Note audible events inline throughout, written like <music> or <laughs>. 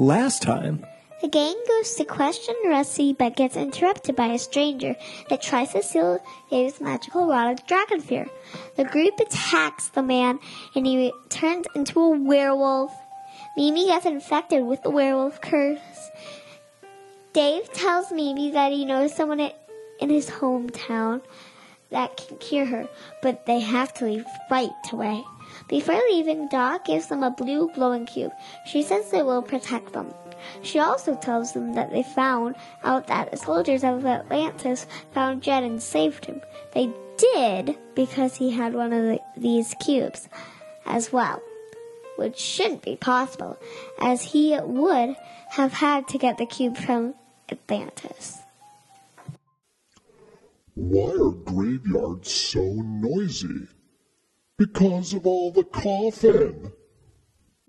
Last time, The gang goes to question Rusty but gets interrupted by a stranger that tries to steal Dave's magical rod of dragon fear. The group attacks the man and he turns into a werewolf. Mimi gets infected with the werewolf curse. Dave tells Mimi that he knows someone in his hometown that can cure her, but they have to leave right away. Before leaving, Doc gives them a blue glowing cube. She says it will protect them. She also tells them that they found out that the soldiers of Atlantis found Jed and saved him. They did because he had one of the, these cubes as well, which shouldn't be possible, as he would have had to get the cube from Atlantis. Why are graveyards so noisy? Because of all the coffin.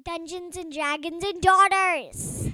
Dungeons and Dragons and Daughters!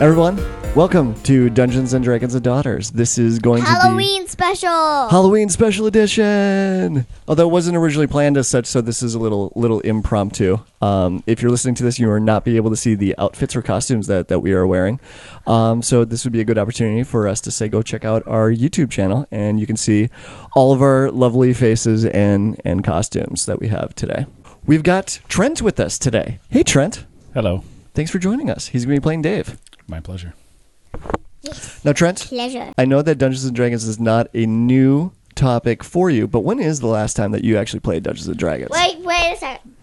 everyone, welcome to Dungeons and Dragons and Daughters. This is going to be Halloween special! Halloween special edition. Although it wasn't originally planned as such, so this is a little little impromptu. Um, if you're listening to this, you are not be able to see the outfits or costumes that, that we are wearing. Um, so this would be a good opportunity for us to say, go check out our YouTube channel, and you can see all of our lovely faces and and costumes that we have today. We've got Trent with us today. Hey, Trent. Hello. Thanks for joining us. He's going to be playing Dave. My pleasure. Now, Trent, Pleasure. I know that Dungeons and Dragons is not a new topic for you, but when is the last time that you actually played Dungeons and Dragons? Wait, wait a second.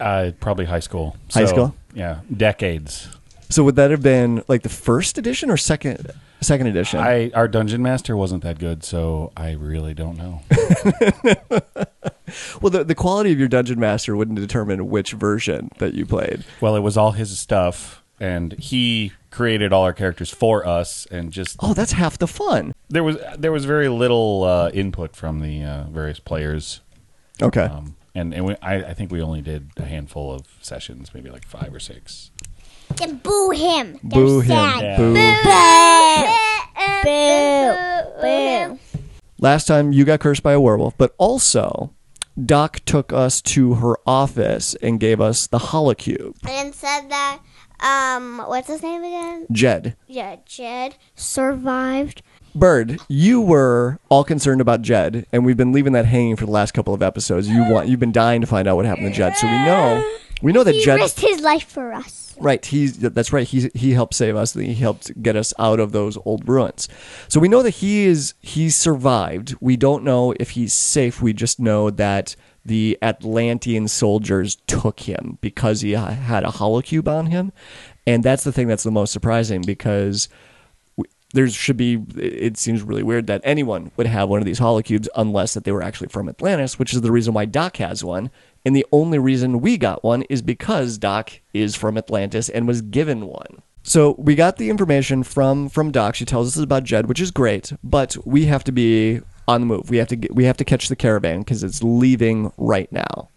Uh, probably high school. High So, school? Yeah, decades. So would that have been like the first edition or second second edition? I our dungeon master wasn't that good, so I really don't know. <laughs> well, the the quality of your dungeon master wouldn't determine which version that you played. well, it was all his stuff, and he created all our characters for us, and just Oh, that's half the fun. there was there was very little uh, input from the uh, various players, Okay. um, and and we, I, I think we only did a handful of sessions, maybe like five or six. Then boo him. Boo him. Yeah. Boo. Boo. Boo. Last time you got cursed by a werewolf, but also Doc took us to her office and gave us the holocube. And said that, um, what's his name again? Jed. Yeah, Jed survived. Bird, you were all concerned about Jed, and we've been leaving that hanging for the last couple of episodes. You want, you've been dying to find out what happened to Jed, so we know, we know that He Jed, risked his life for us. right? He's that's right. He he helped save us. He helped get us out of those old ruins. So we know that he is he survived. We don't know if he's safe. We just know that the Atlantean soldiers took him because he had a holocube on him, and that's the thing that's the most surprising because there should be it seems really weird that anyone would have one of these holocubes unless that they were actually from Atlantis, which is the reason why Doc has one. And the only reason we got one is because Doc is from Atlantis and was given one. So we got the information from from Doc. She tells us about Jed, which is great, but we have to be on the move. We have to get, we have to catch the caravan because it's leaving right now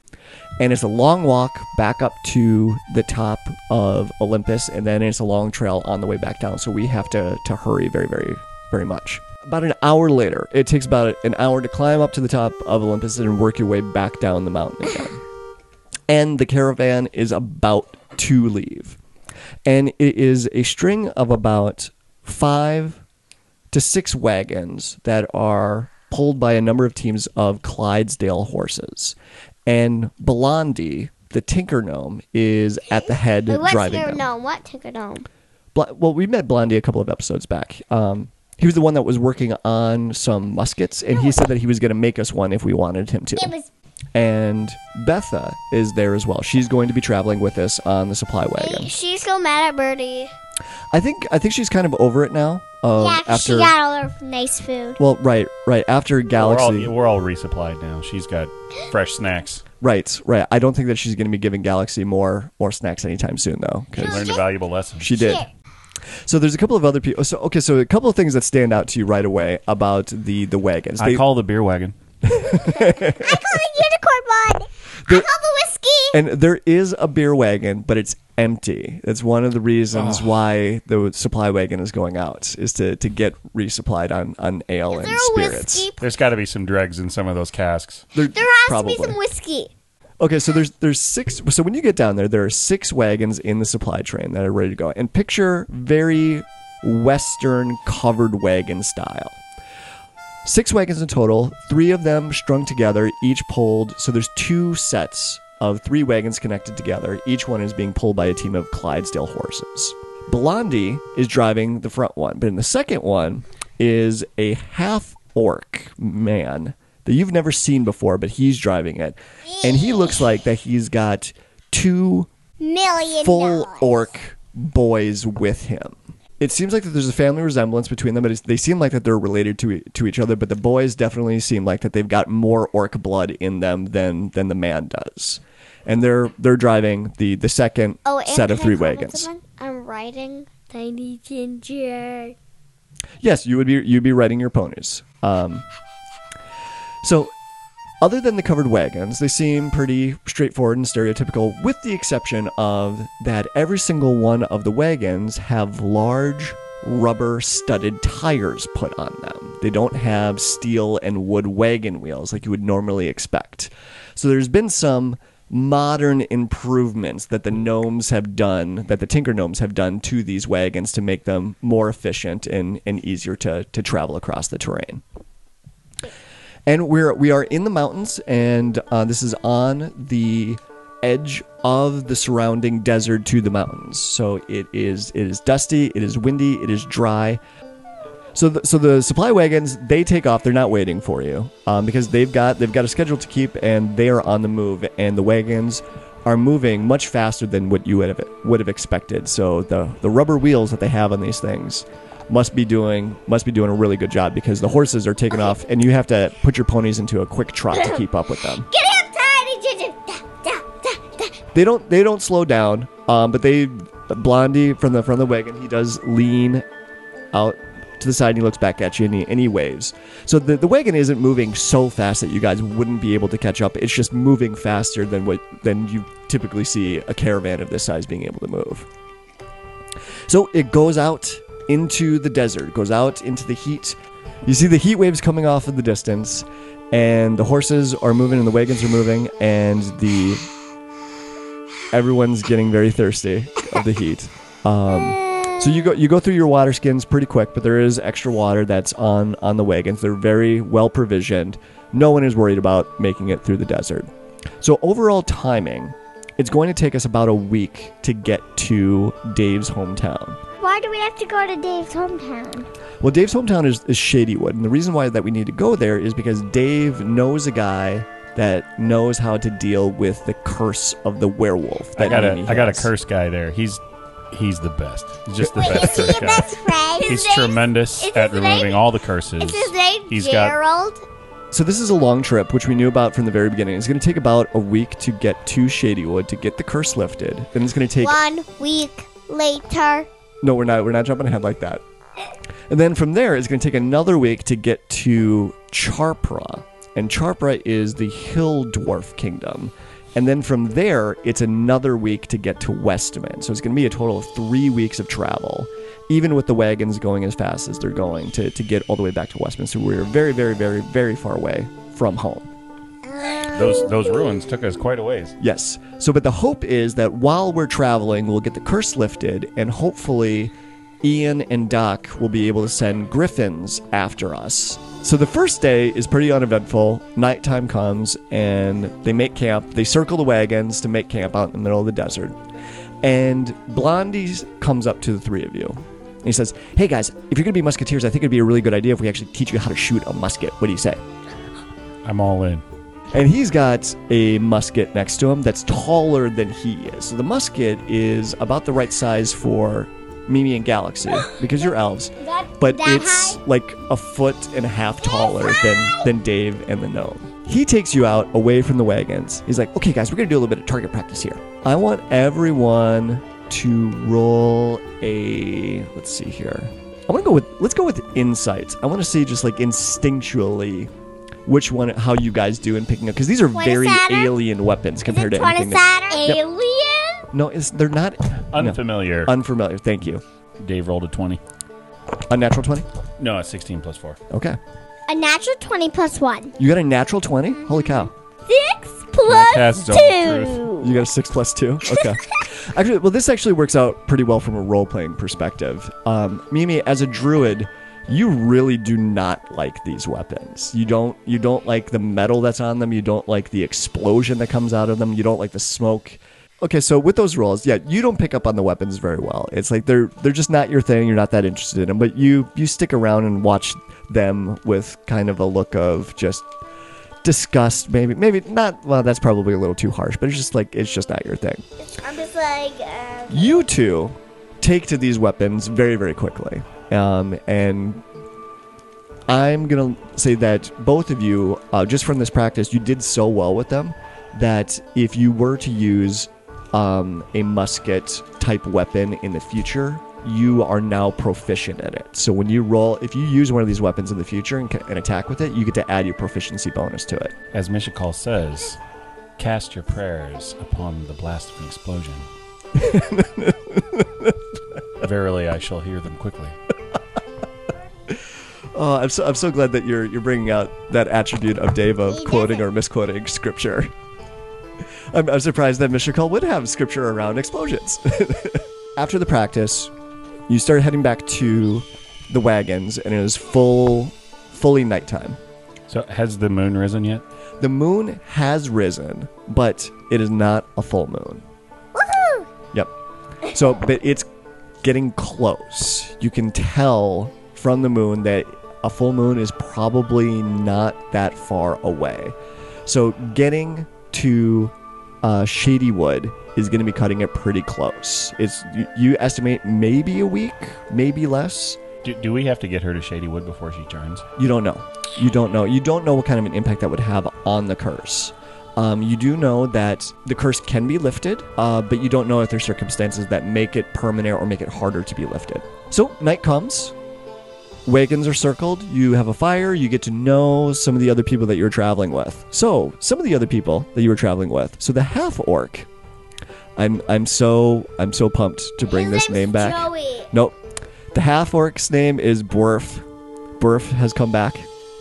and it's a long walk back up to the top of Olympus, and then it's a long trail on the way back down. So we have to to hurry very, very, very much. About an hour later, it takes about an hour to climb up to the top of Olympus and work your way back down the mountain again. <coughs> and the caravan is about to leave, and it is a string of about five to six wagons that are pulled by a number of teams of Clydesdale horses. And Blondie, the Tinker Gnome, is at the head Wait, what's driving your them. gnome? What Tinker Gnome? Bl- well, we met Blondie a couple of episodes back. Um, he was the one that was working on some muskets, and he said that he was going to make us one if we wanted him to. It was. and Betha is there as well. She's going to be traveling with us on the supply wagon. She's so mad at Birdie. I think I think she's kind of over it now. Um, yeah, 'cause after she got all her nice food. well, right, right after We're Galaxy. all, we're all resupplied now. She's got fresh snacks. Right, right. I don't think that she's going to be giving Galaxy more more snacks anytime soon, though. 'cause She learned a valuable lesson. she did. Shit. So there's a couple of other people. So okay, so a couple of things that stand out to you right away about the the wagons. I They- call the beer wagon. I call the unicorn one. I call the whiskey. And there is a beer wagon, but it's empty. That's one of the reasons ah. why the supply wagon is going out is to, to get resupplied on, on ale Is and there spirits. whiskey? There's got to be some dregs in some of those casks. There, There has probably. to be some whiskey. Okay, so there's there's six. So when you get down there, there are six wagons in the supply train that are ready to go. And picture very western covered wagon style. Six wagons in total. Three of them strung together, each pulled. So there's two sets of three wagons connected together. Each one is being pulled by a team of Clydesdale horses. Blondie is driving the front one, but in the second one is a half orc man that you've never seen before, but he's driving it. And he looks like that he's got two Million full dollars. orc boys with him. It seems like that there's a family resemblance between them, but it's, they seem like that they're related to e- to each other. But the boys definitely seem like that they've got more orc blood in them than than the man does, and they're they're driving the the second Oh, and set of three wagons. I'm riding Tiny Ginger. Yes, you would be you'd be riding your ponies. Um, so, other than the covered wagons, they seem pretty straightforward and stereotypical, with the exception of that every single one of the wagons have large rubber studded tires put on them. They don't have steel and wood wagon wheels like you would normally expect. So there's been some modern improvements that the gnomes have done, that the Tinker Gnomes have done to these wagons to make them more efficient and, and easier to, to travel across the terrain. And we're we are in the mountains, and uh, this is on the edge of the surrounding desert to the mountains. So it is it is dusty, it is windy, it is dry. So the, so the supply wagons they take off. They're not waiting for you um, because they've got they've got a schedule to keep, and they are on the move. And the wagons are moving much faster than what you would have would have expected. So the the rubber wheels that they have on these things must be doing must be doing a really good job because the horses are taking off, and you have to put your ponies into a quick trot to keep up with them. Get him, Tiny. They don't they don't slow down, um, but they Blondie from the from the wagon he does lean out to the side and he looks back at you and he, and he waves. So the, the wagon isn't moving so fast that you guys wouldn't be able to catch up. It's just moving faster than what than you typically see a caravan of this size being able to move. So it goes out into the desert, goes out into the heat. You see the heat waves coming off in the distance, and the horses are moving and the wagons are moving, and the everyone's getting very thirsty of the heat. Um, so you go you go through your water skins pretty quick, but there is extra water that's on on the wagons. They're very well provisioned. No one is worried about making it through the desert. So overall timing, it's going to take us about a week to get to Dave's hometown. Why do we have to go to Dave's hometown? Well, Dave's hometown is, is Shadywood, and the reason why that we need to go there is because Dave knows a guy that knows how to deal with the curse of the werewolf. I That got a Mimi I got a curse guy there. He's he's the best. He's just the Wait, best is he curse your guy. best friend? He's His name's- tremendous is at his removing name- all the curses. Is his name He's got- Gerald? So this is a long trip, which we knew about from the very beginning. It's going to take about a week to get to Shadywood to get the curse lifted. Then it's going to take One week later. No, we're not. We're not jumping ahead like that. And then from there, it's going to take another week to get to Charpra, and Charpra is the Hill Dwarf Kingdom. And then from there, it's another week to get to Westman. So it's going to be a total of three weeks of travel, even with the wagons going as fast as they're going to, to get all the way back to Westman. So we're very, very, very, very far away from home. Those those ruins took us quite a ways. Yes. So, but the hope is that while we're traveling, we'll get the curse lifted, and hopefully, Ian and Doc will be able to send griffins after us. So, the first day is pretty uneventful. Nighttime comes, and they make camp. They circle the wagons to make camp out in the middle of the desert. And Blondie comes up to the three of you. And he says, Hey guys, if you're going to be musketeers, I think it'd be a really good idea if we actually teach you how to shoot a musket. What do you say? I'm all in. And he's got a musket next to him that's taller than he is. So the musket is about the right size for Mimi and Galaxy because you're elves. <laughs> That, But that it's high? like a foot and a half taller than, than Dave and the gnome. He takes you out away from the wagons. He's like, okay, guys, we're going to do a little bit of target practice here. I want everyone to roll a. Let's see here. I want to go with. Let's go with insight. I want to see just like instinctually which one, how you guys do in picking up because these are very alien weapons compared to anything. That, Alien? no, it's, they're not no, Unfamiliar. unfamiliar. Thank you. Dave rolled a 20. Unnatural twenty. No, it's 16 plus 4. Okay, A natural 20 plus 1. you got a natural twenty. Holy cow! 6 plus has its 2. You got a six plus two. Okay. <laughs> actually, well, this actually works out pretty well from a role playing perspective. Um, Mimi, as a druid, you really do not like these weapons. You don't. You don't like the metal that's on them. You don't like the explosion that comes out of them. You don't like the smoke. Okay, so with those rolls, yeah, you don't pick up on the weapons very well. It's like they're they're just not your thing. You're not that interested in them. But you you stick around and watch them with kind of a look of just disgust. Maybe maybe not. Well, that's probably a little too harsh. But it's just like it's just not your thing. I'm just like, um, You two take to these weapons very, very quickly. Um, and I'm going to say that both of you, uh, just from this practice, you did so well with them that if you were to use um, a musket type weapon in the future, you are now proficient at it. So when you roll, if you use one of these weapons in the future and, and attack with it, you get to add your proficiency bonus to it. As Mishakal says, cast your prayers upon the blast of an explosion. <laughs> Verily, I shall hear them quickly. Oh, I'm so I'm so glad that you're you're bringing out that attribute of Dave of He quoting or misquoting scripture. <laughs> I'm, I'm surprised that Mishakal would have scripture around explosions. <laughs> After the practice, you start heading back to the wagons, and it is full, fully nighttime. So, has the moon risen yet? The moon has risen, but it is not a full moon. woohoo! Yep. So, but it's getting close. You can tell from the moon that a full moon is probably not that far away. So, getting to uh, Shadywood is going to be cutting it pretty close. It's you, you estimate maybe a week, maybe less. Do, do we have to get her to Shady Wood before she turns? You don't know. You don't know. You don't know what kind of an impact that would have on the curse. Um, you do know that the curse can be lifted, uh, but you don't know if there's circumstances that make it permanent or make it harder to be lifted. So night comes. Wagons are circled. You have a fire. You get to know some of the other people that you're traveling with. So some of the other people that you were traveling with. So the half orc. I'm I'm so I'm so pumped to bring His this name back. Joey. Nope. The half orc's name is Borf. Borf has come back.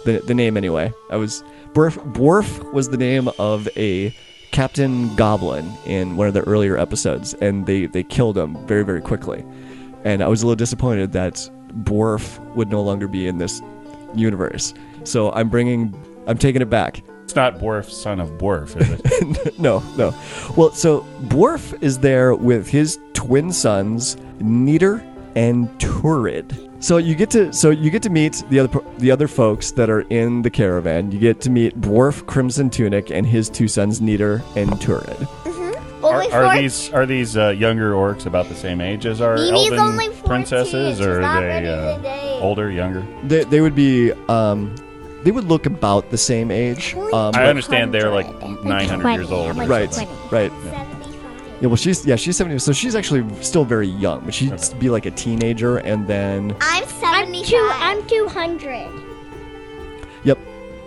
The, the name, anyway. I was. Borf, Borf was the name of a Captain Goblin in one of the earlier episodes, and they, they killed him very, very quickly. And I was a little disappointed that Borf would no longer be in this universe. So I'm bringing. I'm taking it back. It's not Borf, son of Borf, is it? <laughs> no, no. Well, so Borf is there with his twin sons, Niter and Turid. So you get to so you get to meet the other the other folks that are in the caravan. You get to meet Borf Crimson Tunic and his two sons Niter and Turid. Are, Only are four- these are these uh, younger orcs about the same age as our Mimi's elven 14, princesses, she's or not are they ready uh, today. older, younger? They, they would be um they would look about the same age. Um, I understand they're like 900 years old. I'm like right, 20. right. 75. Yeah, well, she's yeah, she's seventy, so she's actually still very young, but she'd be like a teenager, and then I'm 75. I'm 200. Yep.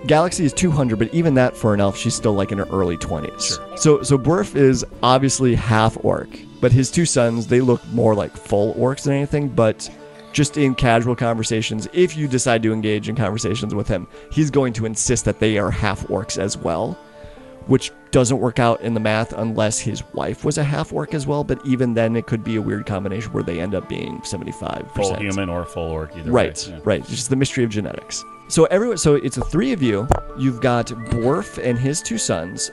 Galaxy is 200, but even that for an elf, she's still like in her early 20s. So so Borf is obviously half orc, but his two sons, they look more like full orcs than anything, but just in casual conversations, if you decide to engage in conversations with him, he's going to insist that they are half orcs as well, which doesn't work out in the math unless his wife was a half orc as well, but even then it could be a weird combination where they end up being 75%. Full human or full orc, either Right, way. yeah. right. It's just the mystery of genetics. So everyone, so it's the three of you. You've got Borf and his two sons.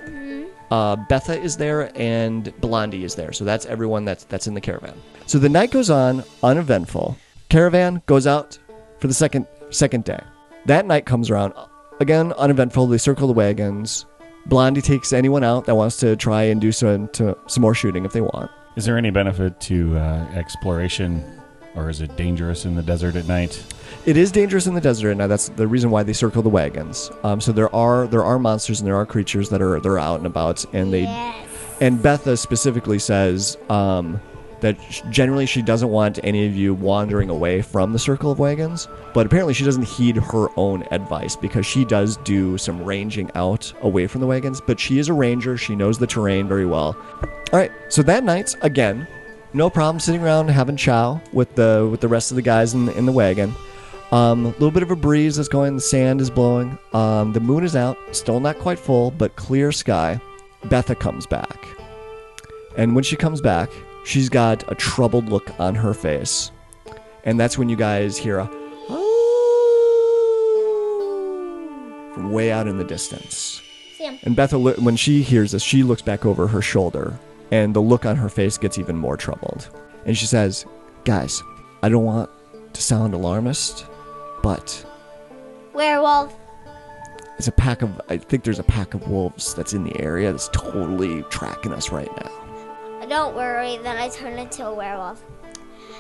Uh, Betha is there and Blondie is there. So that's everyone that's that's in the caravan. So the night goes on uneventful. Caravan goes out for the second second day. That night comes around again uneventful. They circle the wagons. Blondie takes anyone out that wants to try and do some to, some more shooting if they want. Is there any benefit to uh, exploration, or is it dangerous in the desert at night? It is dangerous in the desert, and that's the reason why they circle the wagons. Um, so there are there are monsters and there are creatures that are that are out and about, and they Yes. and Betha specifically says um, that generally she doesn't want any of you wandering away from the circle of wagons. But apparently she doesn't heed her own advice because she does do some ranging out away from the wagons. But she is a ranger; she knows the terrain very well. All right, so that night again, no problem sitting around having chow with the with the rest of the guys in in the wagon. Um, a little bit of a breeze that's going, the sand is blowing. Um, the moon is out, still not quite full, but clear sky. Betha comes back. And when she comes back, she's got a troubled look on her face. And that's when you guys hear a ah from way out in the distance. Sam. And Betha, when she hears this, she looks back over her shoulder, and the look on her face gets even more troubled. And she says, Guys, I don't want to sound alarmist, but Werewolf. it's a pack of, I think there's a pack of wolves that's in the area that's totally tracking us right now. Don't worry, then I turn into a werewolf.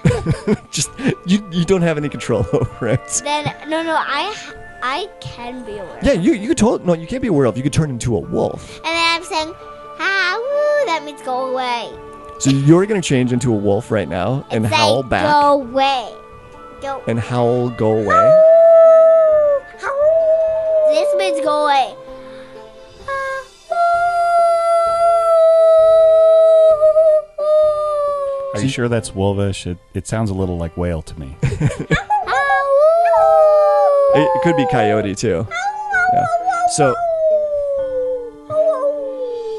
<laughs> Just, you, you don't have any control <laughs> over it. Then no, no, I I can be a werewolf. Yeah, you, you could totally, no, you can't be a werewolf. You could turn into a wolf. And then I'm saying, ah, woo, that means go away. So you're going to change into a wolf right now and It's howl like, back. Go away. Go. And howl, go away. Howl this means go away. Are you sure that's wolvish? It, it sounds a little like whale to me. It, <laughs> it could be coyote too. Yeah. So,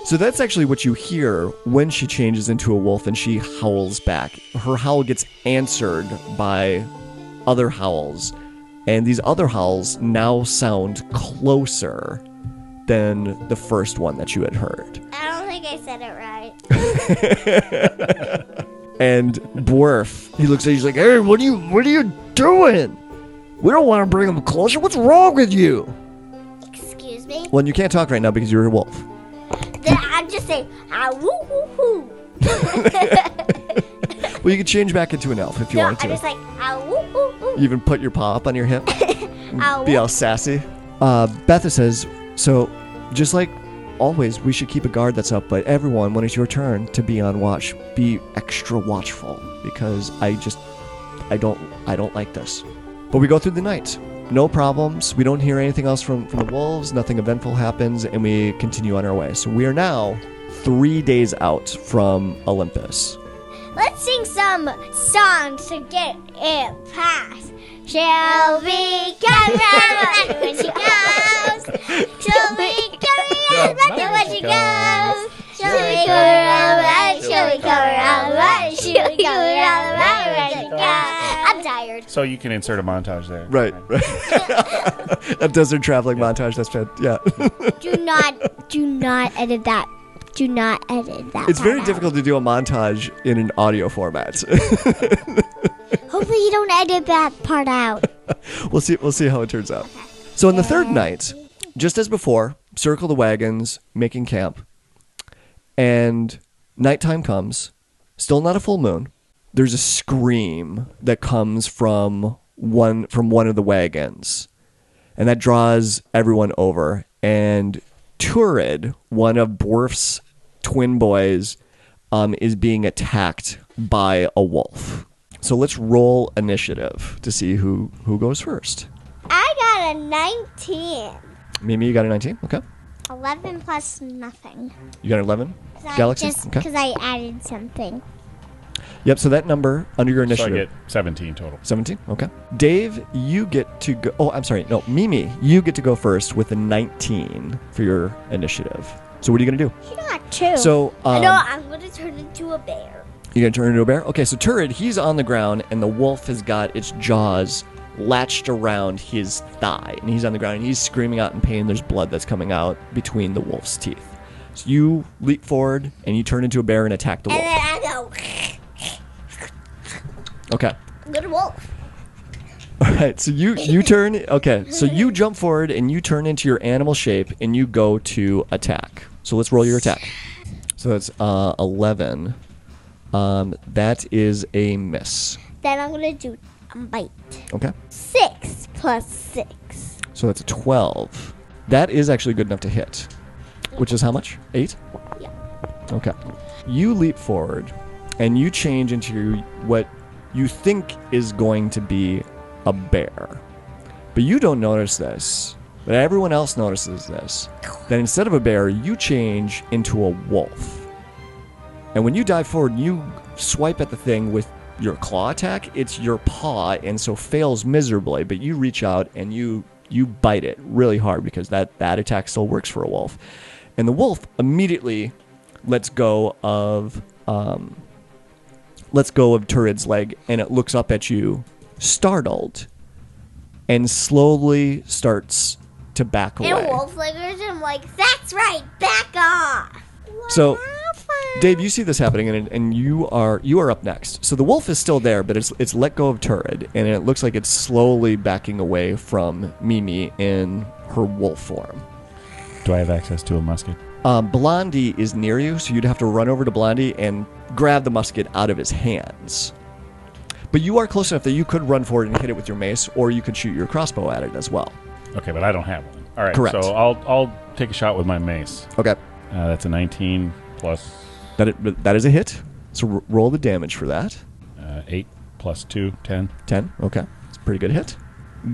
so that's actually what you hear when she changes into a wolf and she howls back. Her howl gets answered by other howls, and these other howls now sound closer than the first one that you had heard. I don't think I said it right. <laughs> <laughs> And Borf, he looks at you, he's like, "Hey, what are you, what are you doing? We don't want to bring him closer. What's wrong with you?" Excuse me. Well, you can't talk right now because you're a wolf. Then I'm just saying, ah, woo. <laughs> Well, you could change back into an elf if you no, I'm wanted to. just like, ah, woo. You even put your paw up on your hip, <laughs> Ah, be all sassy. Uh, Betha says, "So, just like always, we should keep a guard that's up. But everyone, when it's your turn to be on watch, be extra watchful because I just, I don't, I don't like this." But we go through the night. No problems. We don't hear anything else from, from the wolves. Nothing eventful happens, and we continue on our way. So we are now three days out from Olympus. Let's sing some songs to get it past. Be coming around when she goes. She'll be coming around when she goes. She'll be around, she'll be coming around, she'll be coming around when she goes. I'm tired. so you can insert a montage there. Right, right. <laughs> a desert traveling montage. That's fan- yeah. <laughs> Do not, do not edit that. Do not edit that. it's part very out. difficult to do a montage in an audio format. <laughs> Hopefully, you don't edit that part out. we'll see. We'll see how it turns out. So, in the third night, just as before, circle the wagons, making camp, and nighttime comes. Still not a full moon. There's a scream that comes from one from one of the wagons, and that draws everyone over. And Turid, one of Borf's twin boys, um, is being attacked by a wolf. So let's roll initiative to see who who goes first. I got a 19. Mimi, you got a 19. Okay. 11 plus nothing. You got an 11. 'Cause I Galaxy. Just Okay. because I added something. Yep. So that number under your initiative. So I initiative. get 17 total. 17. Okay. Dave, you get to go. Oh, I'm sorry. No, Mimi, you get to go first with a 19 for your initiative. So what are you gonna do? You got two. So um, no, I'm going to turn into a bear. You're gonna turn into a bear? Okay, so Turid, he's on the ground, and the wolf has got its jaws latched around his thigh, and he's on the ground, and he's screaming out in pain. There's blood that's coming out between the wolf's teeth. So you leap forward, and you turn into a bear and attack the And wolf. then I go, Okay. good wolf. All right. So you you turn. Okay. So you jump forward, and you turn into your animal shape, and you go to attack. So let's roll your attack. So it's uh, 11. Um, that is a miss. Then I'm going to do bite. Okay. Six plus six. So that's a 12. That is actually good enough to hit. Which is how much? Eight? Yeah. Okay. You leap forward and you change into what you think is going to be a bear. But you don't notice this, but everyone else notices this. That instead of a bear, you change into a wolf. And when you dive forward, you swipe at the thing with your claw attack. It's your paw, and so fails miserably. But you reach out and you you bite it really hard because that that attack still works for a wolf. And the wolf immediately lets go of um, lets go of Turid's leg, and it looks up at you, startled, and slowly starts to back away. And Wolf flickers him like, that's right, back off. So, Dave, you see this happening, and, and you are you are up next. So the wolf is still there, but it's it's let go of Turid, and it looks like it's slowly backing away from Mimi in her wolf form. Do I have access to a musket? Um, Blondie is near you, so you'd have to run over to Blondie and grab the musket out of his hands. But you are close enough that you could run forward and hit it with your mace, or you could shoot your crossbow at it as well. Okay, but I don't have one. All right, Correct. so I'll I'll take a shot with my mace. Okay, Uh, that's a 19 plus that it, that is a hit. So r- roll the damage for that. uh, 8 plus 2, 10. 10. Okay. It's a pretty good hit.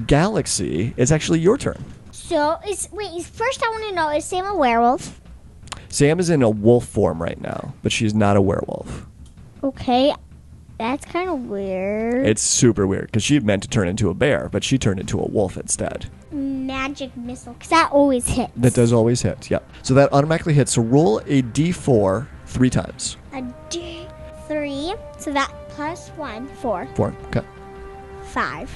Galaxy, it's actually your turn. So, is wait, is, first I want to know, is Sam a werewolf? Sam is in a wolf form right now, but she's not a werewolf. Okay, that's kind of weird. It's super weird because she meant to turn into a bear, but she turned into a wolf instead. Magic missile, because that always hits. That does always hit, yep. So that automatically hits. So roll a d4 three times. A D three, so that plus one, four, Four. Okay. five,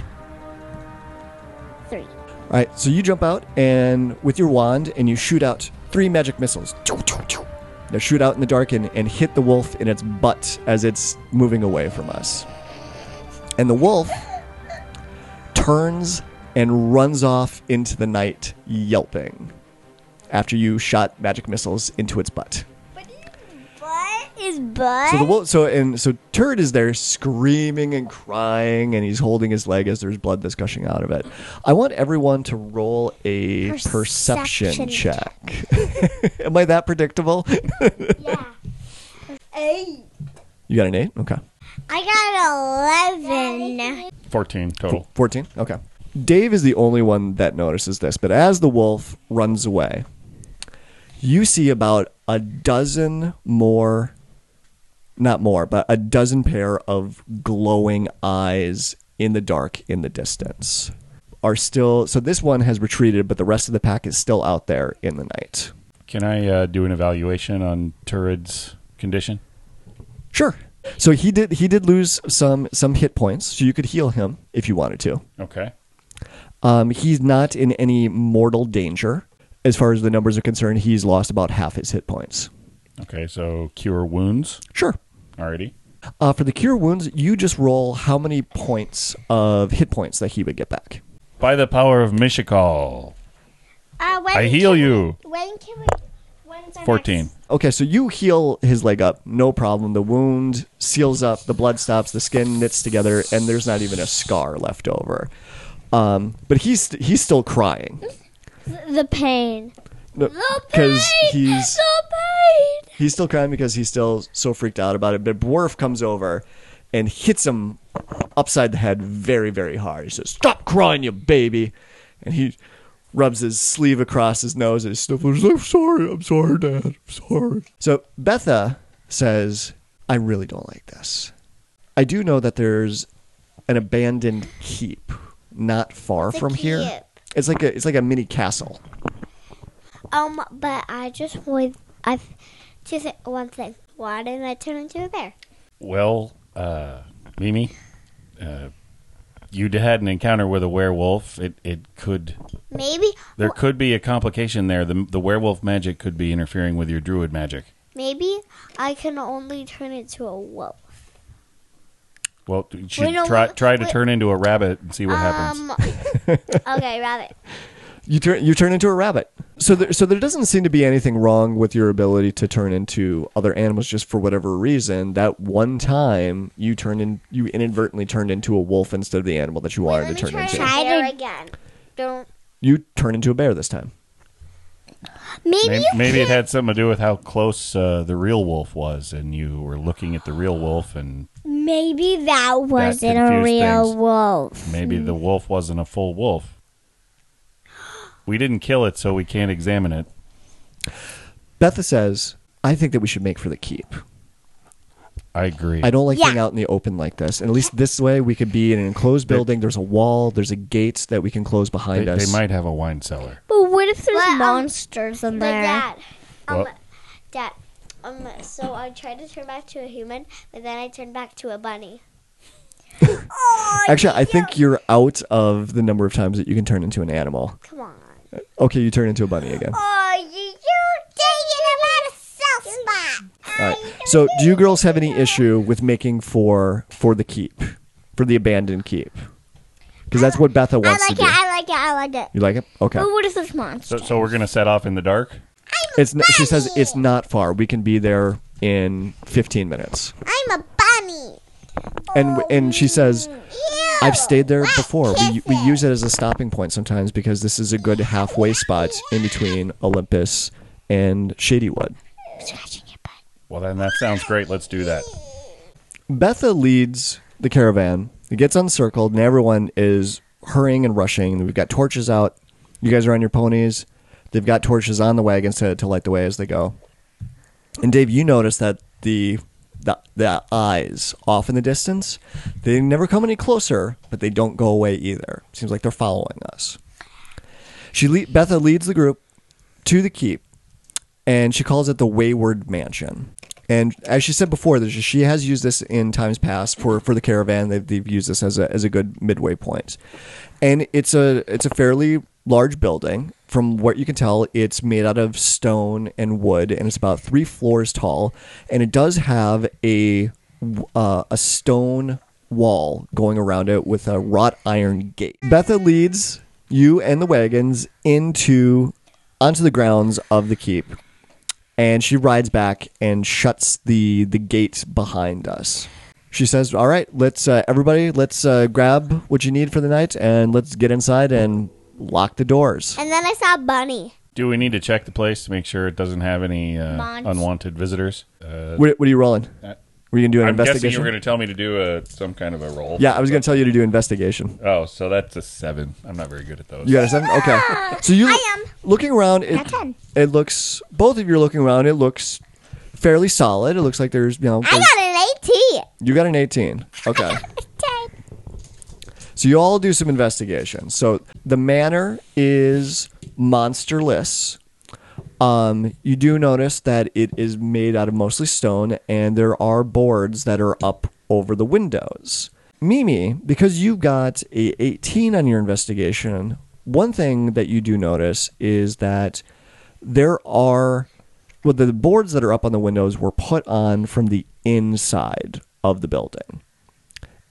three. All right, so you jump out and with your wand and you shoot out three magic missiles. They shoot out in the dark and, and hit the wolf in its butt as it's moving away from us. And the wolf turns and runs off into the night yelping after you shot magic missiles into its butt. Butt is butt. So the wolf, so and so Turid is there screaming and crying, and he's holding his leg as there's blood that's gushing out of it. I want everyone to roll a perception, Perception check. <laughs> Am I that predictable? <laughs> yeah. Eight. you got an eight. Okay. I got eleven. 14 total. 14? Okay. Dave is the only one that notices this, but as the wolf runs away, you see about a dozen more, not more, but a dozen pair of glowing eyes in the dark in the distance. Are still, so this one has retreated, but the rest of the pack is still out there in the night. Can I uh, do an evaluation on Turid's condition? Sure. So he did he did lose some some hit points, so you could heal him if you wanted to. Okay. Um, he's not in any mortal danger. As far as the numbers are concerned, he's lost about half his hit points. Okay, so cure wounds. Sure. Alrighty. Uh, for the cure wounds, you just roll how many points of hit points that he would get back. By the power of Mishakal, Uh, when I heal can you. We, when can we? When's our 14. next- Okay, so you heal his leg up, no problem. The wound seals up, the blood stops, the skin knits together, and there's not even a scar left over. Um, but he's he's still crying The pain. The because pain. he's the pain. He's still crying because he's still so freaked out about it. But Borf comes over and hits him upside the head very, very hard. He says, Stop crying, you baby. And he rubs his sleeve across his nose and he sniffles. I'm sorry, I'm sorry, Dad. I'm sorry. So Betha says, I really don't like this. I do know that there's an abandoned keep not far from here. It's like a it's like a mini castle. Um, but I just would. I just one thing. Why didn't I turn into a bear? Well, uh, Mimi, uh, you had an encounter with a werewolf. It it could Maybe. there could be a complication there. The the werewolf magic could be interfering with your druid magic. Maybe I can only turn into a wolf. Well, you should Wait, no, try wait, try to wait. turn into a rabbit and see what happens. Um. <laughs> okay, rabbit. <laughs> You turn you turn into a rabbit. So there, so there doesn't seem to be anything wrong with your ability to turn into other animals just for whatever reason. That one time you turned in you inadvertently turned into a wolf instead of the animal that you wanted to turn into. Try it again. Don't. You turn into a bear this time. Maybe, Maybe, you maybe it had something to do with how close uh, the real wolf was, and you were looking at the real wolf, and Maybe that wasn't a real things. wolf. maybe the wolf wasn't a full wolf. We didn't kill it, so we can't examine it. Betha says, I think that we should make for the keep. I agree. I don't like Yeah. being out in the open like this. And at least this way we could be in an enclosed building. There's a wall, there's a gate that we can close they, behind us. they might have a wine cellar. But what if there's But, um, monsters in But there? dad, um, What? dad, um, so I tried to turn back to a human, but then I turned back to a bunny. <laughs> Actually, I think you're out of the number of times that you can turn into an animal. Come on. Okay, you turn into a bunny again. Oh, you, you taking about a self spot. All right. So, do you girls have any issue with making for for the keep, for the abandoned keep? Because that's uh, what Betha I wants like to it. do. I like it. I like it. I like it. You like it? Okay. But what if there's So, so we're gonna set off in the dark. I'm It's n- she says it's not far. We can be there in 15 minutes. I'm a bunny. And and she says I've stayed there before. We we use it as a stopping point sometimes because this is a good halfway spot in between Olympus and Shadywood. Well, then that sounds great. Let's do that. Betha leads the caravan. It gets uncircled, and everyone is hurrying and rushing. We've got torches out. You guys are on your ponies. They've got torches on the wagons to, to light the way as they go. And Dave, you notice that the, the the eyes off in the distance, they never come any closer, but they don't go away either. Seems like they're following us. She le- Betha leads the group to the keep, and she calls it the Wayward Mansion. And as she said before, she has used this in times past for, for the caravan. They've, they've used this as a, as a good midway point. And it's a it's a fairly large building. From what you can tell, it's made out of stone and wood, and it's about three floors tall. And it does have a uh, a stone wall going around it with a wrought iron gate. Betha leads you and the wagons into onto the grounds of the keep and she rides back and shuts the the gate behind us. She says, "All right, let's uh, everybody, let's uh, grab what you need for the night, and let's get inside and lock the doors." And then I saw a bunny. Do we need to check the place to make sure it doesn't have any uh, Monst- unwanted visitors? Uh, What, what are you rolling? Uh, Were you gonna do an investigation. I'm guessing you investigation? were going to tell me to do a, some kind of a roll. yeah, I was gonna tell you to do investigation. Oh, so that's a seven. I'm not very good at those. You got a seven? Okay. So you I am. looking around. It, Got 10. it looks. Both of you are looking around. It looks fairly solid. It looks like there's you know. I there's- got an 18. you got an eighteen. Okay. <laughs> 10. So you all do some investigation. So the manor is monsterless. Um, you do notice that it is made out of mostly stone, and there are boards that are up over the windows. Mimi, because you got a 18 on your investigation, one thing that you do notice is that there are well the boards that are up on the windows were put on from the inside of the building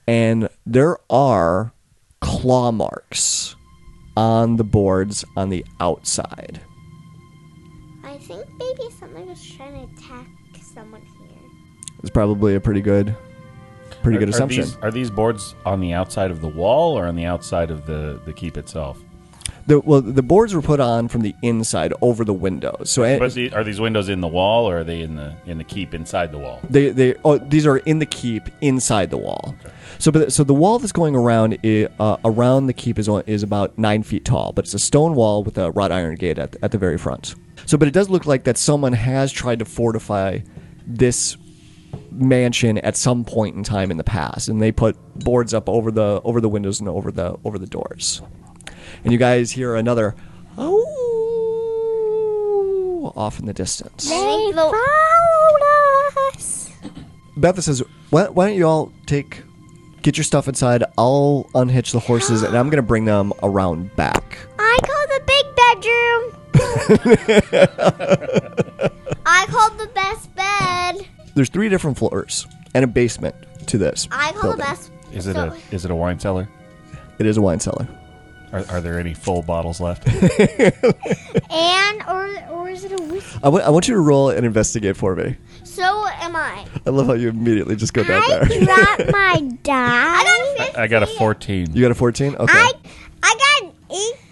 and there are claw marks on the boards on the outside. I think maybe something was trying to attack someone here. It's probably a pretty good, pretty Are- good are assumption. these- Are these boards on the outside of the wall or on the outside of the, the keep itself? The, well, the boards were put on from the inside over the windows. So the, are these windows in the wall or are they in the in the keep inside the wall? they they oh, these are in the keep inside the wall. So but so the wall that's going around i uh, around the keep is is about nine feet tall, but it's a stone wall with a wrought iron gate at at the very front. So but it does look like that someone has tried to fortify this mansion at some point in time in the past, and they put boards up over the over the windows and over the over the doors. And you guys hear another oh off in the distance. They followed us. <laughs> Betha says, why, why don't you all take, get your stuff inside? I'll unhitch the horses and I'm going to bring them around back. I called the big bedroom. <laughs> I called the best bed. There's three different floors and a basement to this. I call the best. Is it so- a is it a wine cellar? It is a wine cellar. Are, are there any full bottles left? <laughs> And or or is it a whiskey? I want, you to roll and investigate for me. So am I. I love how you immediately just go down I there. dropped my <laughs> die. I got a 15. I got a 14. You got a 14? Okay. I I got an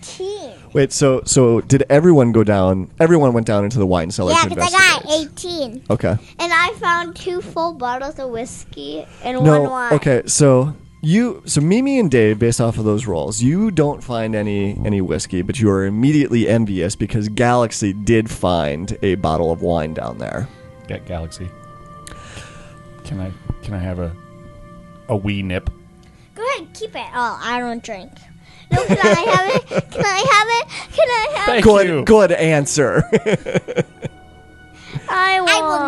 18. Wait, so so did everyone go down? Everyone went down into the wine cellar Yeah, to because I got investigate. 18. Okay. And I found two full bottles of whiskey and one No. wine. Okay. So you, so Mimi and Dave, based off of those rolls, you don't find any any whiskey, but you are immediately envious because Galaxy did find a bottle of wine down there. Get Galaxy. Can I can I have a a wee nip? Go ahead, keep it. Oh, I don't drink. No, can I have it? Can I have it? Can I have Thank it? Good, you. good answer. I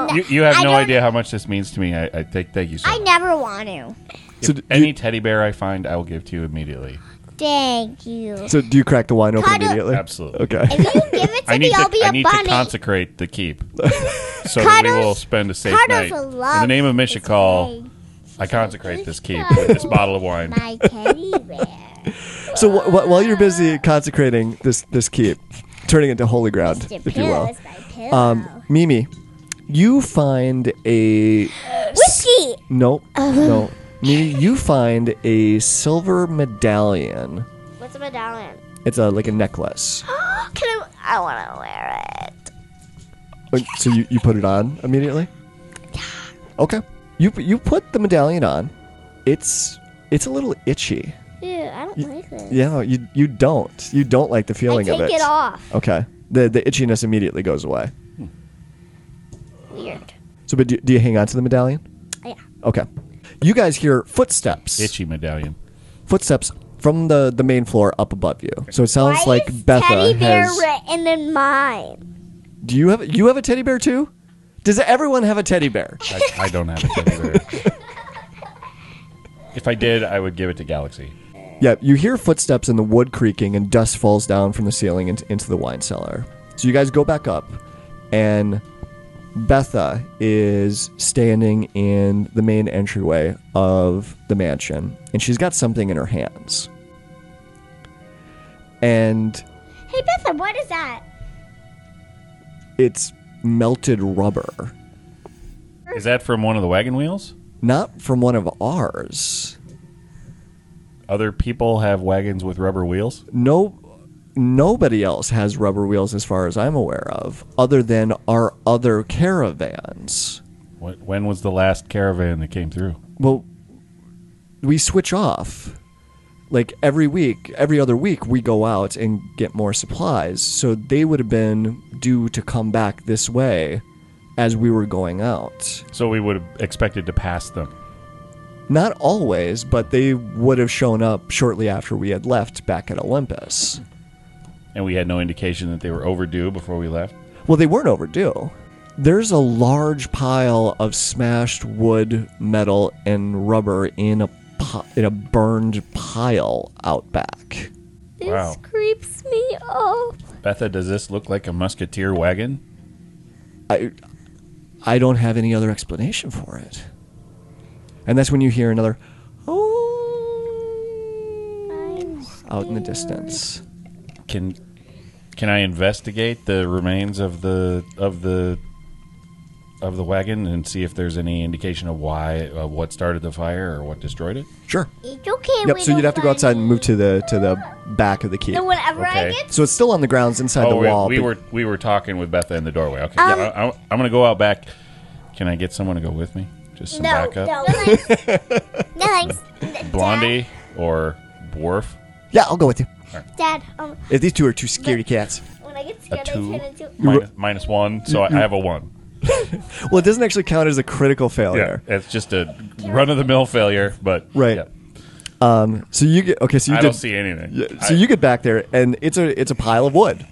will. You, you have I no don't- idea how much this means to me. I, I think thank you so I much. never want to. So, If do any you, teddy bear I find, I will give to you immediately. Thank you. so do you crack the wine open Cuddle- immediately? Absolutely. Okay. If you give it <laughs> to I need me, I'll to be I a need to bunny. consecrate the keep, <laughs> so that we Cuddles- will spend a safe Cuddles night. will In love the name of this Mishakal, thing. I consecrate this keep with this bottle of wine. My teddy bear. <laughs> So wh- wh- while you're busy consecrating this this keep, turning it to holy ground, Mr. if you will, is my pillow. um, Mimi, you find a Whiskey. no, no, Mimi, you find a silver medallion. What's a medallion? It's a like a necklace. <gasps> Can I? I want to wear it. Uh, So you, you put it on immediately? Okay. You you put the medallion on. It's it's a little itchy. Ew, I don't like this. Yeah, you you don't. You don't like the I feeling take of it. it off. Okay. The the itchiness immediately goes away. Weird. So, but do, do you hang on to the medallion? Yeah. Okay. You guys hear footsteps. Itchy medallion. Footsteps from the the main floor up above you. So it sounds Why like is Betha teddy bear has. written in mine? Do you have you have a teddy bear too? Does everyone have a teddy bear? I, I don't have a teddy bear. if I did, I would give it to Galaxy. Yeah, you hear footsteps in the wood creaking and dust falls down from the ceiling into, into the wine cellar. So you guys go back up, and Betha is standing in the main entryway of the mansion, and she's got something in her hands. And Hey, Betha, what is that? it's melted rubber, Is that from one of the wagon wheels? not from one of ours. Other people have wagons with rubber wheels. No, nobody else has rubber wheels as far as I'm aware of, other than our other caravans. What, when was the last caravan that came through? Well, we switch off. Like every week, every other week, we go out and get more supplies. So they would have been due to come back this way as we were going out. So we would have expected to pass them. Not always, but they would have shown up shortly after we had left back at Olympus. And we had no indication that they were overdue before we left. Well, they weren't overdue. There's a large pile of smashed wood, metal, and rubber in a in a burned pile out back. This Wow. creeps me up. Betha, does this look like a musketeer wagon? I I don't have any other explanation for it. And that's when you hear another oh out in the distance. Can can I investigate the remains of the of the of the wagon and see if there's any indication of why uh, what started the fire or what destroyed it? Sure. It's okay. Yep. So you'd have to go find outside and move to the to the back of the keep. No, whenever I Okay. get So it's still on the grounds inside the we, wall. Oh, we but- were we were talking with Betha in the doorway. Okay, Um, yeah, I, I, I'm gonna go out back. Can I get someone to go with me? Just some no, backup. no, thanks. <laughs> no, thanks. Blondie or Dwarf? Yeah, I'll go with you. Dad, um, If these two are two scaredy cats. when I get A scared, I two turn into. minus, minus one, so I, I have a one. <laughs> Well, it doesn't actually count as a critical Yeah, failure. it's just a run of the mill failure, but Right. yeah. Um. So you get okay. So you I did, don't see anything. Yeah, so I- you get back there, and it's a it's a pile of wood.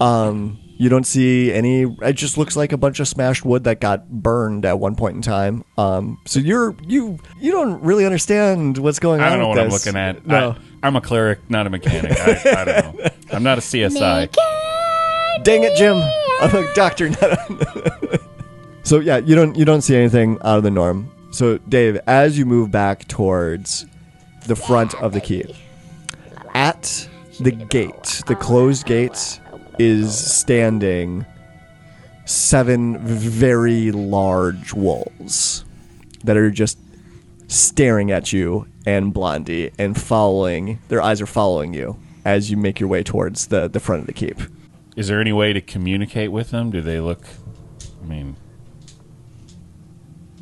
Um, you don't see any. It just looks like a bunch of smashed wood that got burned at one point in time. Um, so you're you you don't really understand what's going on. I don't know with what I'm this. looking at. No, I, I'm a cleric, not a mechanic. I, I don't know. I'm not a CSI. dang it, Jim. I'm a doctor, not a. <laughs> so yeah, you don't you don't see anything out of the norm. So Dave, as you move back towards the front of the keep, at the gate, the closed gate, is standing seven very large wolves that are just staring at you and Blondie and following. Their eyes are following you as you make your way towards the the front of the keep. Is there any way to communicate with them? Do they look? I mean,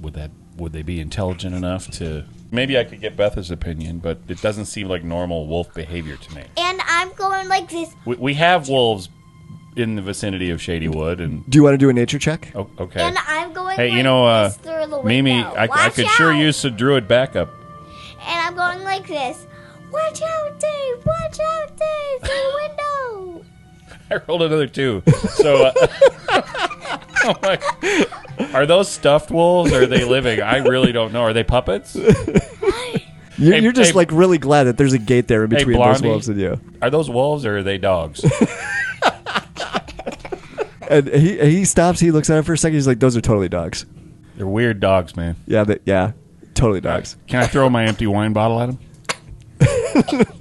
would that would they be intelligent enough to? Maybe I could get Beth's opinion, but it doesn't seem like normal wolf behavior to me. And I'm going like this. We, we have wolves in the vicinity of Shady Wood, and Do you want to do a nature check? oh, okay. And I'm going Hey, like you know, uh, this through the window. Mimi, I, I Watch could sure out. use some druid backup. And I'm going like this. Watch out, Dave! Watch out, Dave! Through the window! <laughs> I rolled another two. So, uh, <laughs> oh my- are those stuffed wolves? Or are they living? I really don't know. Are they puppets? <laughs> You're, Hey, you're just hey- like really glad that there's a gate there in Hey, between those Blondie. wolves and you. Are those wolves or are they dogs? And he he stops. He looks at it for a second. He's like, "Those are totally dogs." They're weird dogs, man. Yeah, that yeah, totally dogs. Can I throw my empty wine bottle at him?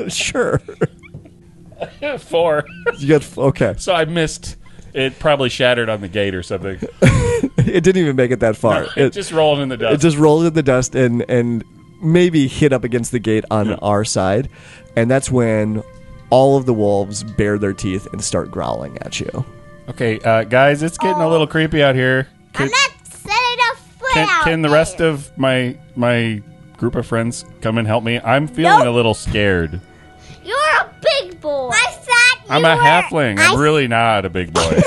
<laughs> Sure. <laughs> Four. You got okay. So I missed. It probably shattered on the gate or something. <laughs> It didn't even make it that far. It It just rolled in the dust. it just rolled in the dust and and maybe hit up against the gate on our side, and that's when all of the wolves bare their teeth and start growling at you. Okay, uh, guys, it's getting a little creepy out here. Can, I'm not setting a foot can, out can the there. rest of my my group of friends come and help me? I'm feeling Nope. a little scared. You're a big boy. I thought I'm a were- halfling. I'm I- really not a big boy. <laughs>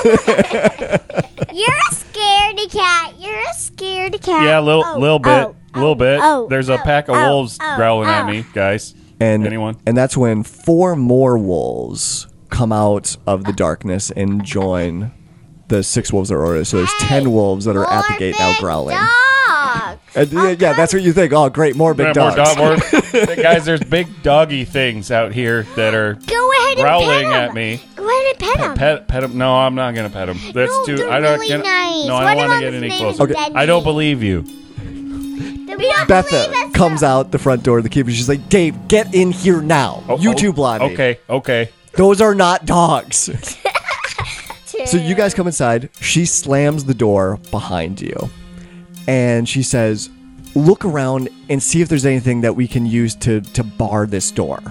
You're a scaredy cat. You're a scaredy cat. yeah, a little Oh, little bit, oh, little bit. oh, There's a oh, pack of oh, wolves oh, growling at oh. me, guys. And Anyone? And that's when four more wolves come out of the darkness and join the six wolves that are ordered. So there's ten wolves that are at the gate now growling. Dogs. And, yeah, yeah, that's what you think. Oh, great, more big Yeah, more dogs. dog- more- <laughs> guys, there's big doggy things out here that are Go ahead and growling at me. Go ahead and pet him. Pet, pet him. No, I'm not gonna pet them. That's No, too. I don't. really can- nice. No, I don't want to get any closer. Okay. I don't believe you. Betha comes out the front door of the keep and she's like, Dave, get in here now. Oh, you oh, too, Blondie. Okay, okay. Those are not dogs. <laughs> so you guys come inside. She slams the door behind you. And she says, Look around and see if there's anything that we can use to, to bar this door.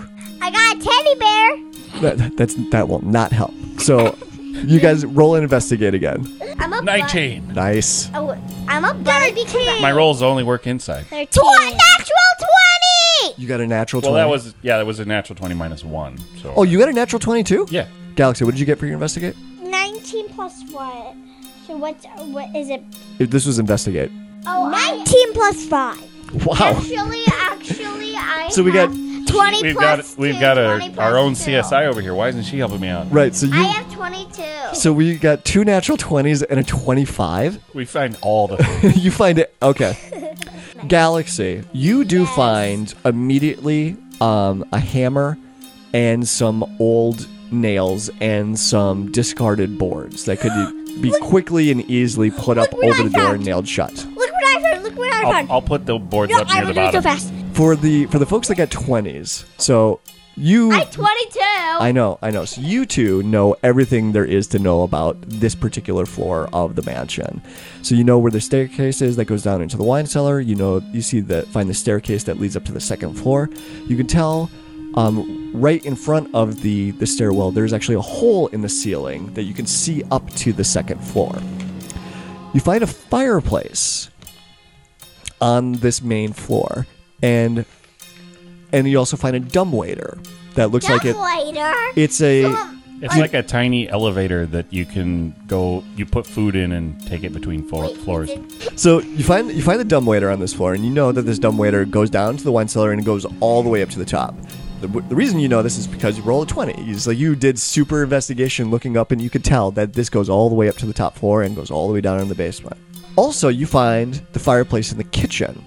I got a teddy bear. That, that's, that will not help. So you guys roll and investigate again. I'm a Nineteen. Nice. Bu- oh, I'm a bunny because My rolls only work inside. Tw- natural twenty. You got a natural Well, 20. that was yeah, that was a natural twenty minus one. So Oh, you got a natural 22? yeah. Galaxy, what did you get for your investigate? Nineteen plus what? So what's what is it? If This was investigate. Oh, Oh, nineteen plus five. Wow. Actually, actually, <laughs> I. So we got- have twenty We've plus got we've got 20 a, plus our own two. CSI over here. Why isn't she helping me out? Right, so you I have twenty-two. so we got two natural 20s and a 25. We find all the. <laughs> you find it okay. <laughs> Galaxy, you do find immediately um, a hammer and some old nails and some discarded boards that could <gasps> be quickly and easily put up Look what over I the door found. and nailed shut. Look what I found! Look what I I'll, found! I'll put the boards no, up near I'm the gonna do it so fast. For the for the folks that got 20s, so you I'm twenty-two. I know, I know. So you two know everything there is to know about this particular floor of the mansion. So you know where the staircase is that goes down into the wine cellar. You know, you see the find the staircase that leads up to the second floor. You can tell um, right in front of the the stairwell, there's actually a hole in the ceiling that you can see up to the second floor. You find a fireplace on this main floor, and and you also find a dumb waiter that looks like it. later. It's a It's like a tiny elevator that you can go. You put food in and take it between floor, floors. so you find you find the dumbwaiter on this floor, and you know that this dumb waiter goes down to the wine cellar and goes all the way up to the top. The, the reason you know this is because you roll a twenty. It's like you did super investigation looking up, and you could tell that this goes all the way up to the top floor and goes all the way down in the basement. Also, you find the fireplace in the kitchen,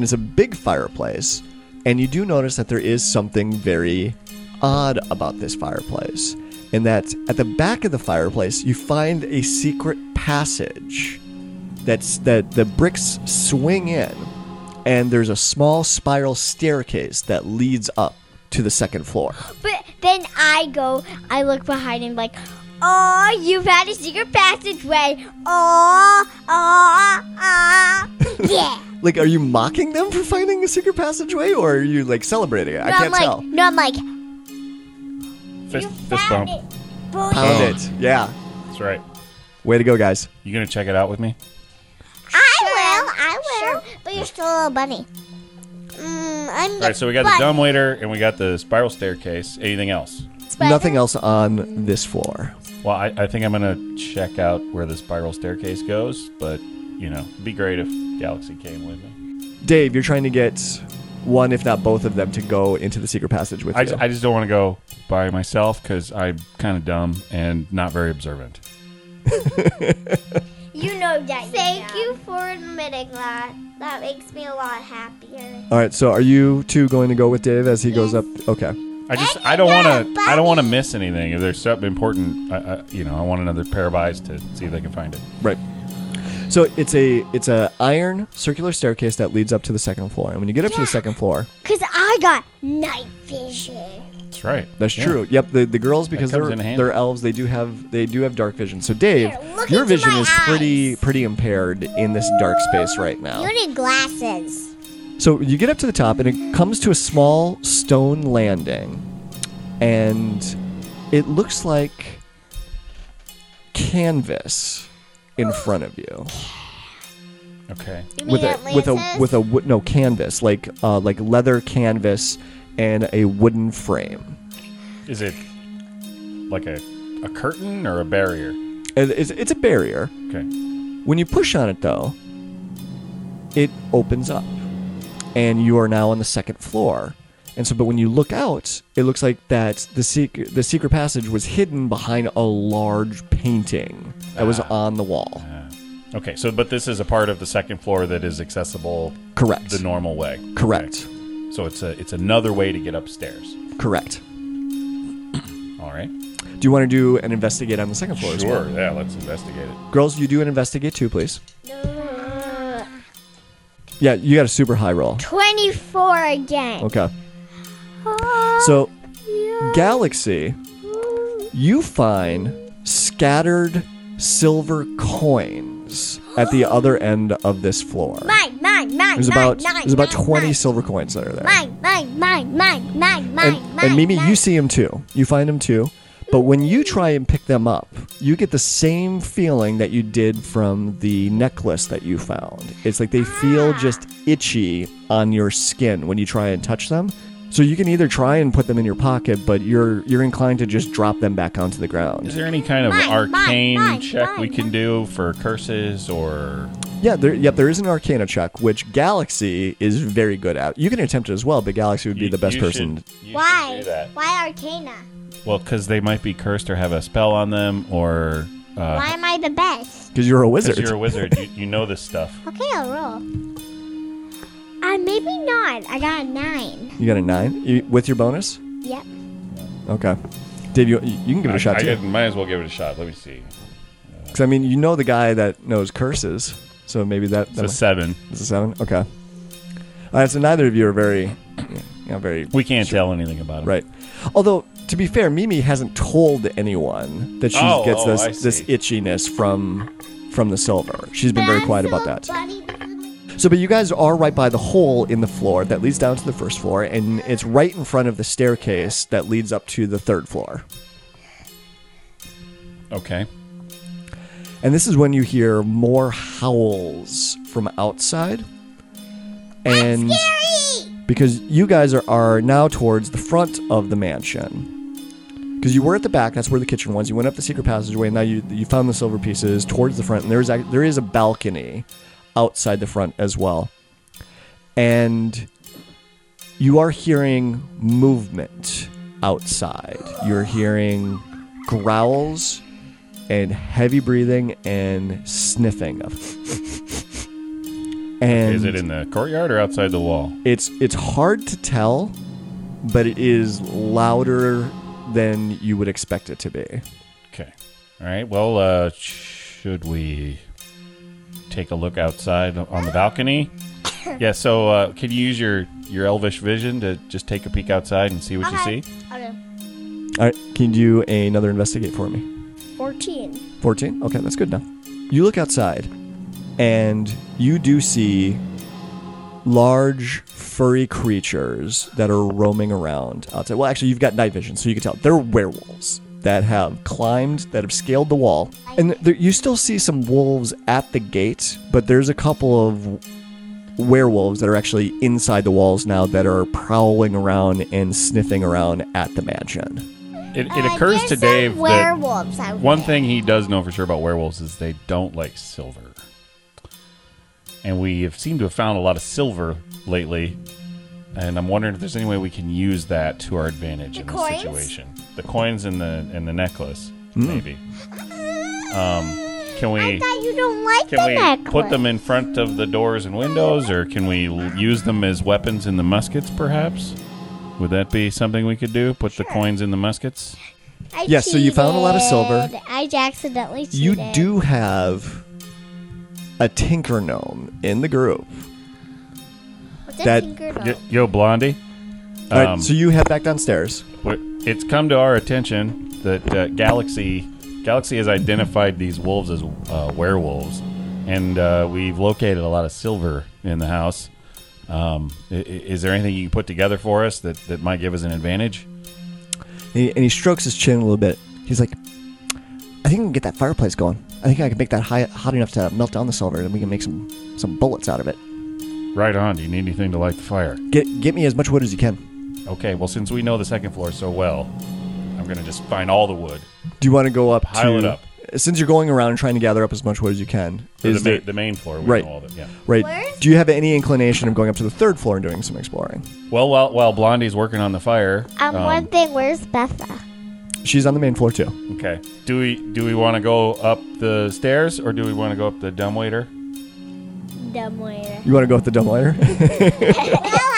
and it's a big fireplace. And you do notice that there is something very odd about this fireplace, in that at the back of the fireplace you find a secret passage that's that the bricks swing in and there's a small spiral staircase that leads up to the second floor. But then I go, I look behind him like, oh, you've had a secret passageway. Oh, <laughs> oh, oh. yeah. Like are you mocking them for finding a secret passageway or are you like celebrating it? I can't I'm like, tell. no, I'm like, Fist, You fist found bump. it. Boom. Pound it. Yeah. That's right. Way to go, guys. You gonna check it out with me? I will. I will. But you're still a little bunny. Mm, I'm All right. So we got the dumbwaiter and we got the spiral staircase. Anything else? Nothing else on this floor. Well, I, I think I'm gonna check out where the spiral staircase goes, but you know, it'd be great if Galaxy came with me. Dave, you're trying to get one, if not both of them, to go into the secret passage with I you. just, I just don't want to go by myself because I'm kind of dumb and not very observant. <laughs> You know that. Thank you for admitting that. That makes me a lot happier. All right. So, are you two going to go with Dave as he goes up? Okay. I just I don't want to I don't want to miss anything. If there's something important, I, I, you know, I want another pair of eyes to see if they can find it. Right. So it's a it's a iron circular staircase that leads up to the second floor. And when you get up to the second floor, Because I got night vision. That's right. that's Yeah. true. Yep, the, the girls because comes they're in handy. they're elves, they do have they do have dark vision. So Dave, Here, look your into vision my is pretty pretty impaired in this dark space right now. You need glasses. So you get up to the top, and it comes to a small stone landing, and it looks like canvas in front of you Okay. You with mean a with a with a wo- no canvas like uh, like leather canvas and a wooden frame. Is it like a a curtain or a barrier? And It's, it's a barrier. Okay. When you push on it, though, it opens up, and you are now on the second floor. And so, but when you look out, it looks like that the secret the secret passage was hidden behind a large painting that was ah. on the wall. Ah. Okay. So, but this is a part of the second floor that is accessible Correct. the normal way. Correct. Okay. So it's a it's another way to get upstairs. Correct. <clears throat> All right. Do you want to do an investigate on the second floor as well? Sure. Yeah. Let's investigate it. Girls, you do an investigate too, please. Uh. Yeah, you got a super high roll. 24 again. Okay. So, Galaxy, you find scattered silver coins at the other end of this floor. Mine, mine, mine, There's about mine, there's about mine, 20 mine. silver coins that are there. Mine, mine, mine, mine, mine, mine, and, mine. and Mimi, you see them too. You find them too. But when you try and pick them up, you get the same feeling that you did from the necklace that you found. It's like they feel ah. just itchy on your skin when you try and touch them. So you can either try and put them in your pocket, but you're you're inclined to just drop them back onto the ground. Is there any kind of Mine, mine, arcane mine, check we can do for curses or? Yeah, there, yep, there is an Arcana check, which Galaxy is very good at. You can attempt it as well, but Galaxy would be You- the best you person. should- you Why? do that. Why Arcana? Well, because they might be cursed or have a spell on them, or uh, Why am I the best? Because you're a wizard. because wizard. you're a wizard, <laughs> you, you know this stuff. Okay, I'll roll. Uh, maybe not. I got a nine. you got a nine you, with your bonus. Yep. Okay, Dave, you, you can give it a shot I, too. I could- might as well give it a shot. Let me see. Because I mean, you know the guy that knows curses, so maybe that, It's that a seven. is a seven. Okay. All right, so neither of you are very, you know, very We can't tell anything about it. right. Although to be fair, Mimi hasn't told anyone that she Oh, gets oh, I this this see. itchiness from from the silver. She's been But very I'm quiet about that. bunny. So, but you guys are right by the hole in the floor that leads down to the first floor, and it's right in front of the staircase that leads up to the third floor. Okay. And this is when you hear more howls from outside. And because you guys are, are now towards the front of the mansion. Because you were at the back, that's where the kitchen was. You went up the secret passageway, and now you you found the silver pieces towards the front. And there's ac- there is a balcony outside the front as well. And you are hearing movement outside. You're hearing growls and heavy breathing and sniffing of. <laughs> and Is it in the courtyard or outside the wall? it's it's hard to tell, but it is louder than you would expect it to be. Okay. All right. Well, uh, should we take a look outside on the balcony? <coughs> yeah. So, uh, can you use your your elvish vision to just take a peek outside and see what Okay. you see? Okay. All right, can you do another investigate for me? 14. 14? Okay, that's good now. You look outside and you do see large furry creatures that are roaming around outside. Well, actually, you've got night vision, so you can tell they're werewolves that have climbed, that have scaled the wall, and there, you still see some wolves at the gate, but there's a couple of werewolves that are actually inside the walls now that are prowling around and sniffing around at the mansion. It, it Uh, occurs there's to Dave that one there. thing he does know for sure about werewolves is they don't like silver. And we have seemed to have found a lot of silver lately. And I'm wondering if there's any way we can use that to our advantage The in coins? this situation. The coins and the and the necklace, Hmm. maybe. Um, can we I thought you don't like can the we necklace. put them in front of the doors and windows, or can we use them as weapons in the muskets? Perhaps. Would that be something we could do? Put the coins in the muskets. I Yes, so you found a lot of silver. I accidentally cheated. You do have a tinker gnome in the group. What's a that- tinker Y- Yo, Blondie. All right, Um, so you head back downstairs. What- It's come to our attention that uh, Galaxy Galaxy has identified these wolves as uh, werewolves, and uh, we've located a lot of silver in the house. Um, i- i- is there anything you can put together for us that, that might give us an advantage? And he, and he strokes his chin a little bit. He's like, I think I can get that fireplace going. I think I can make that high, hot enough to melt down the silver, and we can make some some bullets out of it. Right on. Do you need anything to light the fire? Get get me as much wood as you can. Okay. Well, since we know the second floor so well, I'm gonna just find all the wood. Do you want to go up Pile to it up. Since you're going around and trying to gather up as much wood as you can, For is the, there, ma- the main floor. We Right. Know all that, yeah. right? Where's- Do you have any inclination of going up to the third floor and doing some exploring? Well, while while Blondie's working on the fire, Um, um, one thing, where's Betha? She's on the main floor too. Okay. Do we do we want to go up the stairs or do we want to go up the dumbwaiter? Dumbwaiter. You want to go with the dumbwaiter? <laughs> <laughs>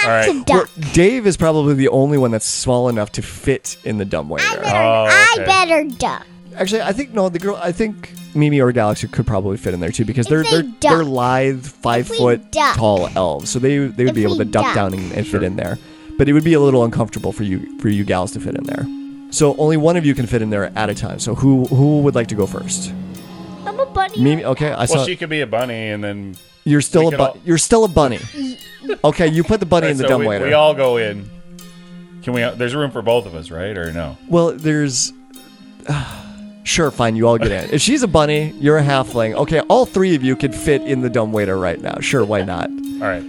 All right. To duck. Dave is probably the only one that's small enough to fit in the dumbwaiter. Better, Oh, I okay. better duck. Actually, I think no. The girl, I think Mimi or Galaxy could probably fit in there too because they're they they're duck. they're lithe, five If we foot duck. tall elves, so they they would If be able we to duck, duck. down and, and fit in there. But it would be a little uncomfortable for you for you gals to fit in there. So only one of you can fit in there at a time. So who who would like to go first? I'm a bunny. Mimi. Okay, I Well, she could be a bunny, and then you're still we a could bu- all- you're still a bunny. Okay, you put the bunny in the so we, dumbwaiter. we all go in. Can we? There's room for both of us, right? Or no? Well, there's. <sighs> sure, fine, you all get in. If she's a bunny, you're a halfling. Okay, all three of you could fit in the dumbwaiter right now. Sure, why not? All right.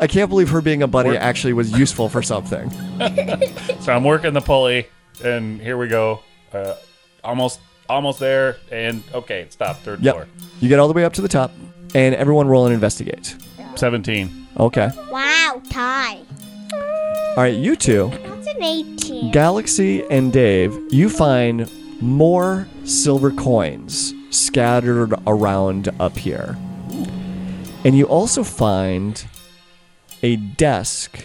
I can't believe her being a bunny We're- actually was useful for something. <laughs> So I'm working the pulley, and here we go. Uh, almost, almost there, and okay, stop. Third Yep. floor. You get all the way up to the top, and everyone roll and investigate. Seventeen. Okay. Wow, tie. All right, you two, That's an 18. Galaxy and Dave, you find more silver coins scattered around up here. And you also find a desk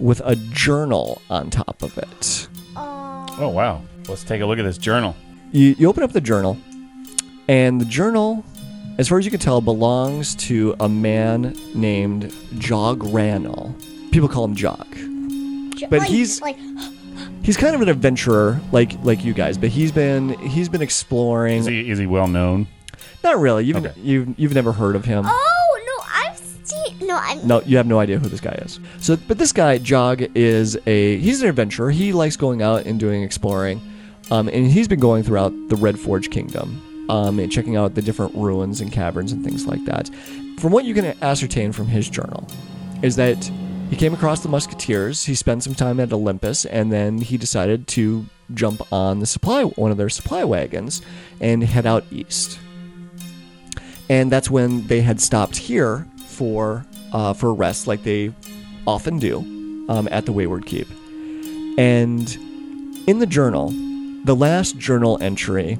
with a journal on top of it. Oh, oh wow. Let's take a look at this journal. You, you open up the journal, and the journal, as far as you can tell, belongs to a man named Jog Rannell. People call him Jog. but like, he's- like He's kind of an adventurer, like like you guys, but he's been he's been exploring. Is he is he well known? Not really. You've Okay. you've you've never heard of him. oh no, I've seen no, I'm No, you have no idea who this guy is. So, but this guy Jog is a he's an adventurer. He likes going out and doing exploring, um, and he's been going throughout the Red Forge Kingdom, um, and checking out the different ruins and caverns and things like that. From what you can ascertain from his journal, is that he came across the Musketeers. He spent some time at Olympus, and then he decided to jump on the supply one of their supply wagons and head out east and that's when they had stopped here for uh, for rest, like they often do um, at the Wayward Keep. And in the journal, the last journal entry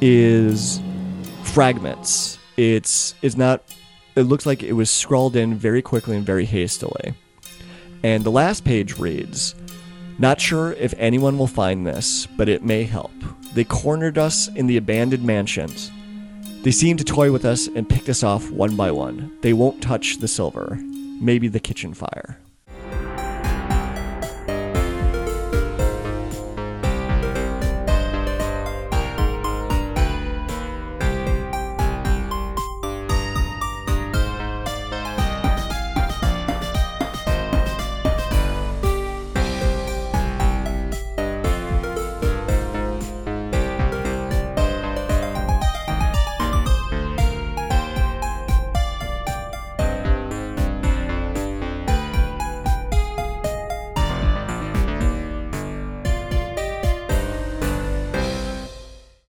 is fragments. It's it's not. It looks like it was scrawled in very quickly and very hastily. And the last page reads. Not sure if anyone will find this, but it may help. They cornered us in the abandoned mansions. They seem to toy with us and picked us off one by one. They won't touch the silver. Maybe the kitchen fire.